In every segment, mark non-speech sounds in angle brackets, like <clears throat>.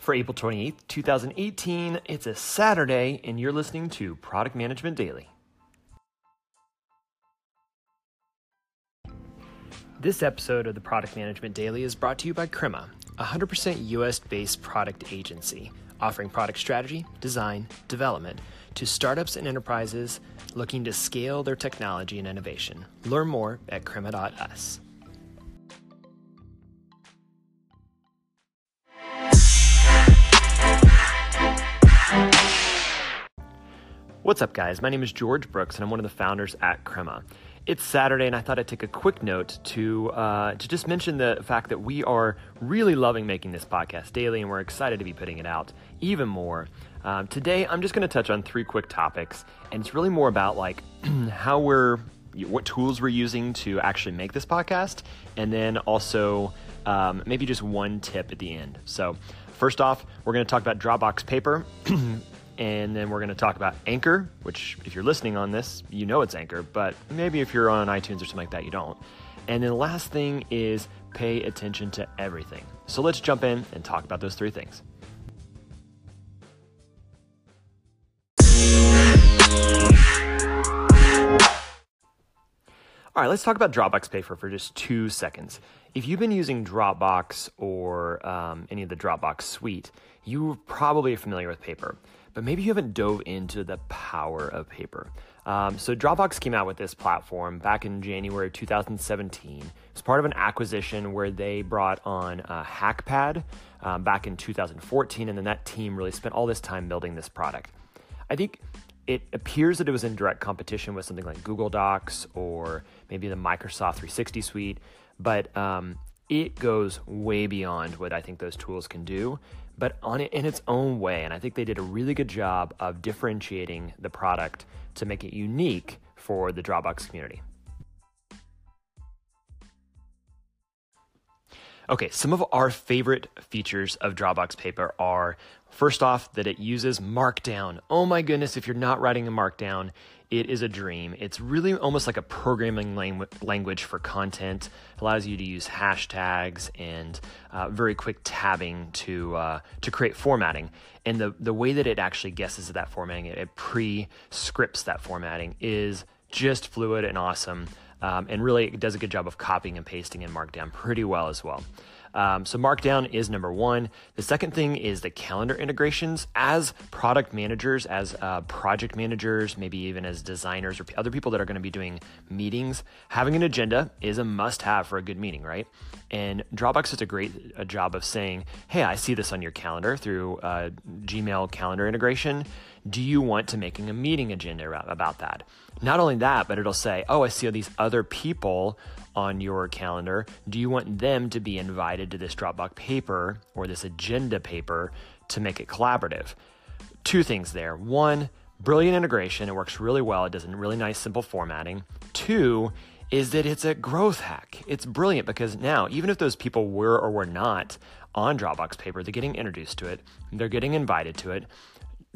for April 28th, 2018. It's a Saturday, and you're listening to Product Management Daily. This episode of the Product Management Daily is brought to you by Crema, a 100% US based product agency offering product strategy, design, development to startups and enterprises looking to scale their technology and innovation. Learn more at crema.us. What's up, guys? My name is George Brooks, and I'm one of the founders at Crema. It's Saturday, and I thought I'd take a quick note to uh, to just mention the fact that we are really loving making this podcast daily, and we're excited to be putting it out even more. Um, today, I'm just going to touch on three quick topics, and it's really more about like <clears throat> how we're what tools we're using to actually make this podcast, and then also um, maybe just one tip at the end. So, first off, we're going to talk about Dropbox Paper. <clears throat> and then we're going to talk about Anchor, which, if you're listening on this, you know it's Anchor, but maybe if you're on iTunes or something like that, you don't. And then the last thing is pay attention to everything. So let's jump in and talk about those three things. All right, let's talk about Dropbox Paper for just two seconds. If you've been using Dropbox or um, any of the Dropbox suite, you probably familiar with Paper but maybe you haven't dove into the power of paper. Um, so Dropbox came out with this platform back in January 2017. It's part of an acquisition where they brought on uh, HackPad um, back in 2014, and then that team really spent all this time building this product. I think it appears that it was in direct competition with something like Google Docs or maybe the Microsoft 360 suite, but um, it goes way beyond what I think those tools can do but on it in its own way. And I think they did a really good job of differentiating the product to make it unique for the Dropbox community. Okay, some of our favorite features of Dropbox Paper are first off, that it uses Markdown. Oh my goodness, if you're not writing in Markdown, it is a dream. It's really almost like a programming language for content. It allows you to use hashtags and uh, very quick tabbing to uh, to create formatting. And the the way that it actually guesses at that formatting, it, it pre-scripts that formatting is just fluid and awesome. Um, and really, it does a good job of copying and pasting in Markdown pretty well as well. Um, so Markdown is number one. The second thing is the calendar integrations. As product managers, as uh, project managers, maybe even as designers or other people that are going to be doing meetings, having an agenda is a must-have for a good meeting, right? And Dropbox does a great a job of saying, "Hey, I see this on your calendar through uh, Gmail calendar integration. Do you want to making a meeting agenda about that?" Not only that, but it'll say, "Oh, I see all these other people on your calendar, do you want them to be invited to this Dropbox paper or this agenda paper to make it collaborative? Two things there. One, brilliant integration. It works really well. It does a really nice, simple formatting. Two, is that it's a growth hack. It's brilliant because now, even if those people were or were not on Dropbox paper, they're getting introduced to it, they're getting invited to it.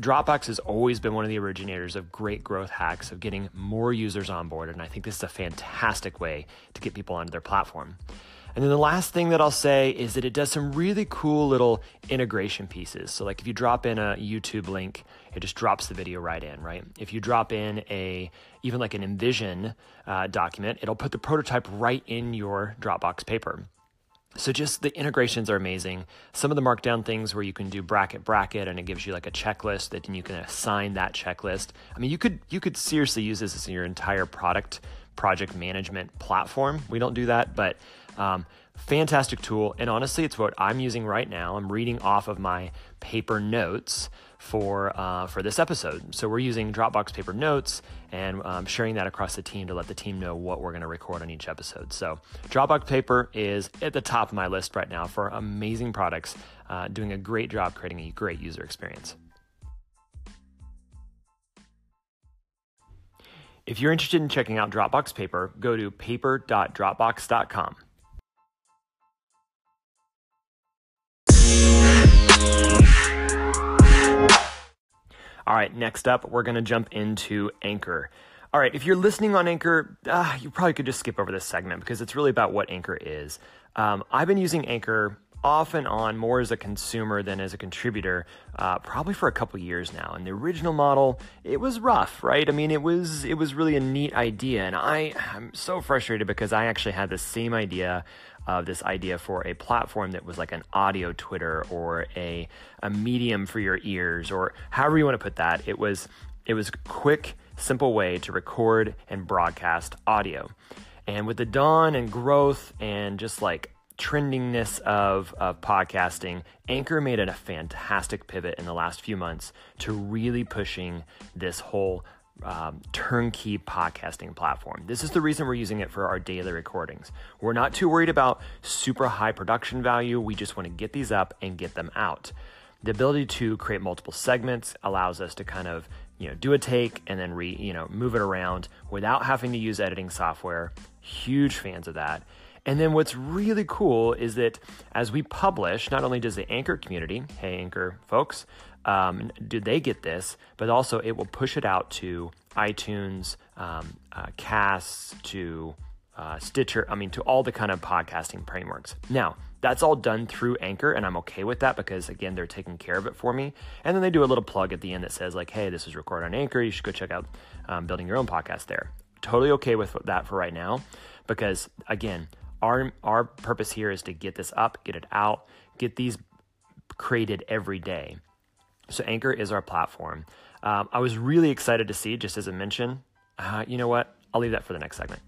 Dropbox has always been one of the originators of great growth hacks of getting more users on board, and I think this is a fantastic way to get people onto their platform. And then the last thing that I'll say is that it does some really cool little integration pieces. So, like if you drop in a YouTube link, it just drops the video right in, right? If you drop in a even like an InVision uh, document, it'll put the prototype right in your Dropbox paper. So just the integrations are amazing. Some of the markdown things where you can do bracket bracket and it gives you like a checklist that you can assign that checklist. I mean, you could you could seriously use this as your entire product project management platform. We don't do that, but um, fantastic tool. And honestly, it's what I'm using right now. I'm reading off of my paper notes for uh, for this episode. So we're using Dropbox Paper Notes and um, sharing that across the team to let the team know what we're going to record on each episode. So Dropbox Paper is at the top of my list right now for amazing products, uh, doing a great job creating a great user experience. If you're interested in checking out Dropbox Paper, go to paper.dropbox.com. All right, next up, we're going to jump into Anchor. All right, if you're listening on Anchor, uh, you probably could just skip over this segment because it's really about what Anchor is. Um, I've been using Anchor off and on more as a consumer than as a contributor, uh, probably for a couple years now. And the original model, it was rough, right? I mean, it was it was really a neat idea, and I I'm so frustrated because I actually had the same idea of this idea for a platform that was like an audio Twitter or a a medium for your ears or however you want to put that. It was it was quick, simple way to record and broadcast audio. And with the dawn and growth and just like trendingness of, of podcasting, Anchor made it a fantastic pivot in the last few months to really pushing this whole um, turnkey podcasting platform. This is the reason we're using it for our daily recordings. We're not too worried about super high production value. We just want to get these up and get them out. The ability to create multiple segments allows us to kind of you know do a take and then re you know move it around without having to use editing software. Huge fans of that. And then what's really cool is that as we publish, not only does the Anchor community, hey Anchor folks, um, do they get this, but also it will push it out to iTunes, um, uh, Casts, to uh, Stitcher, I mean, to all the kind of podcasting frameworks. Now, that's all done through Anchor, and I'm okay with that because, again, they're taking care of it for me. And then they do a little plug at the end that says, like, hey, this is recorded on Anchor. You should go check out um, building your own podcast there. Totally okay with that for right now because, again, our, our purpose here is to get this up, get it out, get these created every day. So, Anchor is our platform. Um, I was really excited to see, just as a mention, uh, you know what? I'll leave that for the next segment.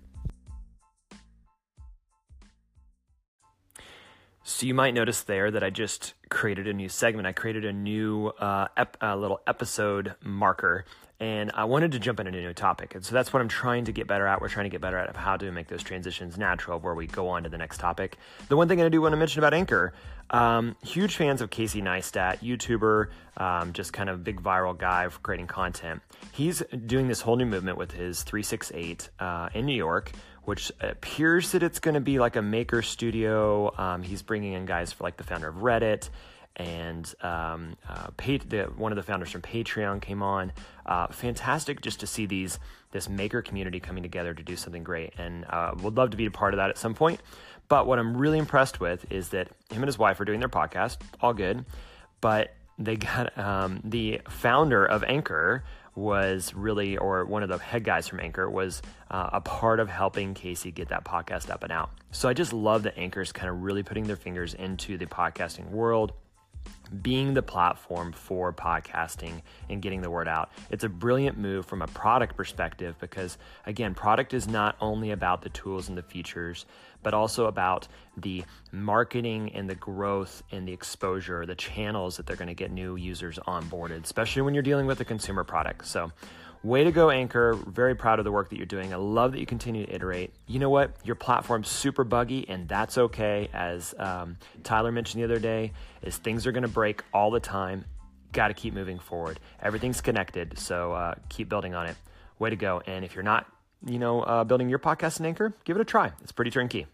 So you might notice there that I just created a new segment. I created a new uh, ep- uh, little episode marker, and I wanted to jump into a new topic. And so that's what I'm trying to get better at. We're trying to get better at how to make those transitions natural, where we go on to the next topic. The one thing I do want to mention about Anchor, um, huge fans of Casey Neistat, YouTuber, um, just kind of big viral guy for creating content. He's doing this whole new movement with his 368 uh, in New York which appears that it's going to be like a maker studio. Um, he's bringing in guys for like the founder of Reddit and um, uh, the, one of the founders from Patreon came on. Uh, fantastic just to see these this maker community coming together to do something great, and uh, would love to be a part of that at some point. But what I'm really impressed with is that him and his wife are doing their podcast, all good, but they got um, the founder of Anchor was really, or one of the head guys from Anchor was uh, a part of helping Casey get that podcast up and out. So I just love that Anchor's kind of really putting their fingers into the podcasting world being the platform for podcasting and getting the word out. It's a brilliant move from a product perspective because, again, product is not only about the tools and the features, but also about the marketing and the growth and the exposure, the channels that they're going to get new users onboarded, especially when you're dealing with a consumer product. So, Way to go, Anchor. Very proud of the work that you're doing. I love that you continue to iterate. You know what? Your platform's super buggy, and that's okay. As um, Tyler mentioned the other day, is things are going to break all the time. Got to keep moving forward. Everything's connected, so uh, keep building on it. Way to go! And if you're not, you know, uh, building your podcast in Anchor, give it a try. It's pretty turnkey.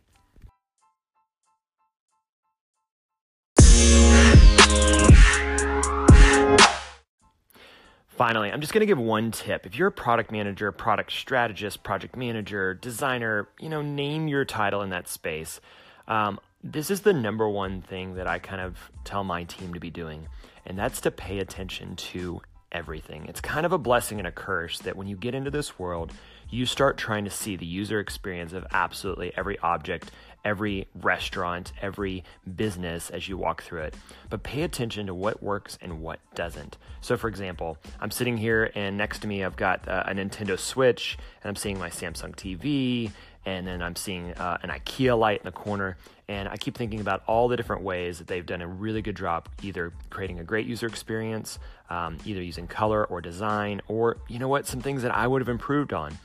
Finally, I'm just going to give one tip. If you're a product manager, product strategist, project manager, designer, you know, name your title in that space. Um, this is the number one thing that I kind of tell my team to be doing, and that's to pay attention to everything. It's kind of a blessing and a curse that when you get into this world, you start trying to see the user experience of absolutely every object, every restaurant, every business as you walk through it. But pay attention to what works and what doesn't. So, for example, I'm sitting here and next to me I've got uh, a Nintendo Switch and I'm seeing my Samsung TV and then I'm seeing uh, an IKEA light in the corner. And I keep thinking about all the different ways that they've done a really good job either creating a great user experience, um, either using color or design, or you know what, some things that I would have improved on.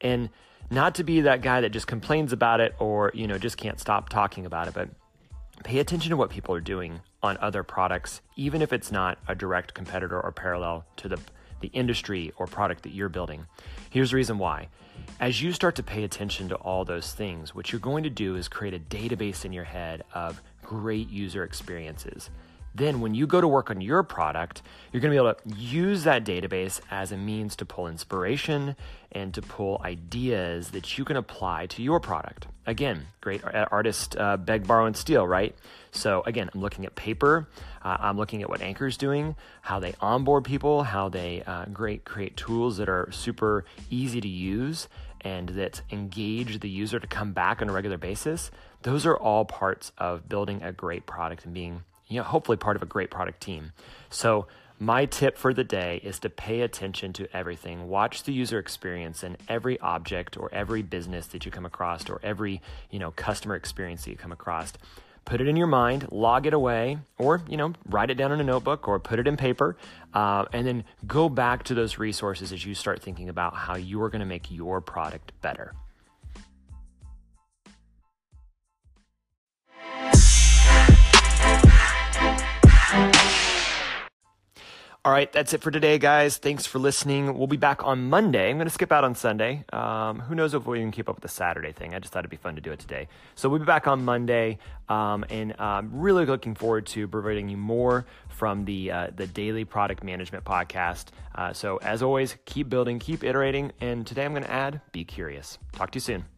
And not to be that guy that just complains about it or, you know, just can't stop talking about it, but pay attention to what people are doing on other products, even if it's not a direct competitor or parallel to the, the industry or product that you're building. Here's the reason why. As you start to pay attention to all those things, what you're going to do is create a database in your head of great user experiences then when you go to work on your product, you're going to be able to use that database as a means to pull inspiration and to pull ideas that you can apply to your product. Again, great artist uh, beg, borrow, and steal, right? So again, I'm looking at paper. Uh, I'm looking at what Anchor's doing, how they onboard people, how they uh, great create tools that are super easy to use and that engage the user to come back on a regular basis. Those are all parts of building a great product and being you know, hopefully part of a great product team. So my tip for the day is to pay attention to everything. Watch the user experience in every object or every business that you come across or every, you know, customer experience that you come across. Put it in your mind, log it away, or you know, write it down in a notebook or put it in paper, uh, and then go back to those resources as you start thinking about how you are going to make your product better. All right, that's it for today, guys. Thanks for listening. We'll be back on Monday. I'm going to skip out on Sunday. Um, who knows if we can keep up with the Saturday thing? I just thought it'd be fun to do it today. So we'll be back on Monday, um, and I'm really looking forward to providing you more from the uh, the daily product management podcast. Uh, so as always, keep building, keep iterating, and today I'm going to add: be curious. Talk to you soon.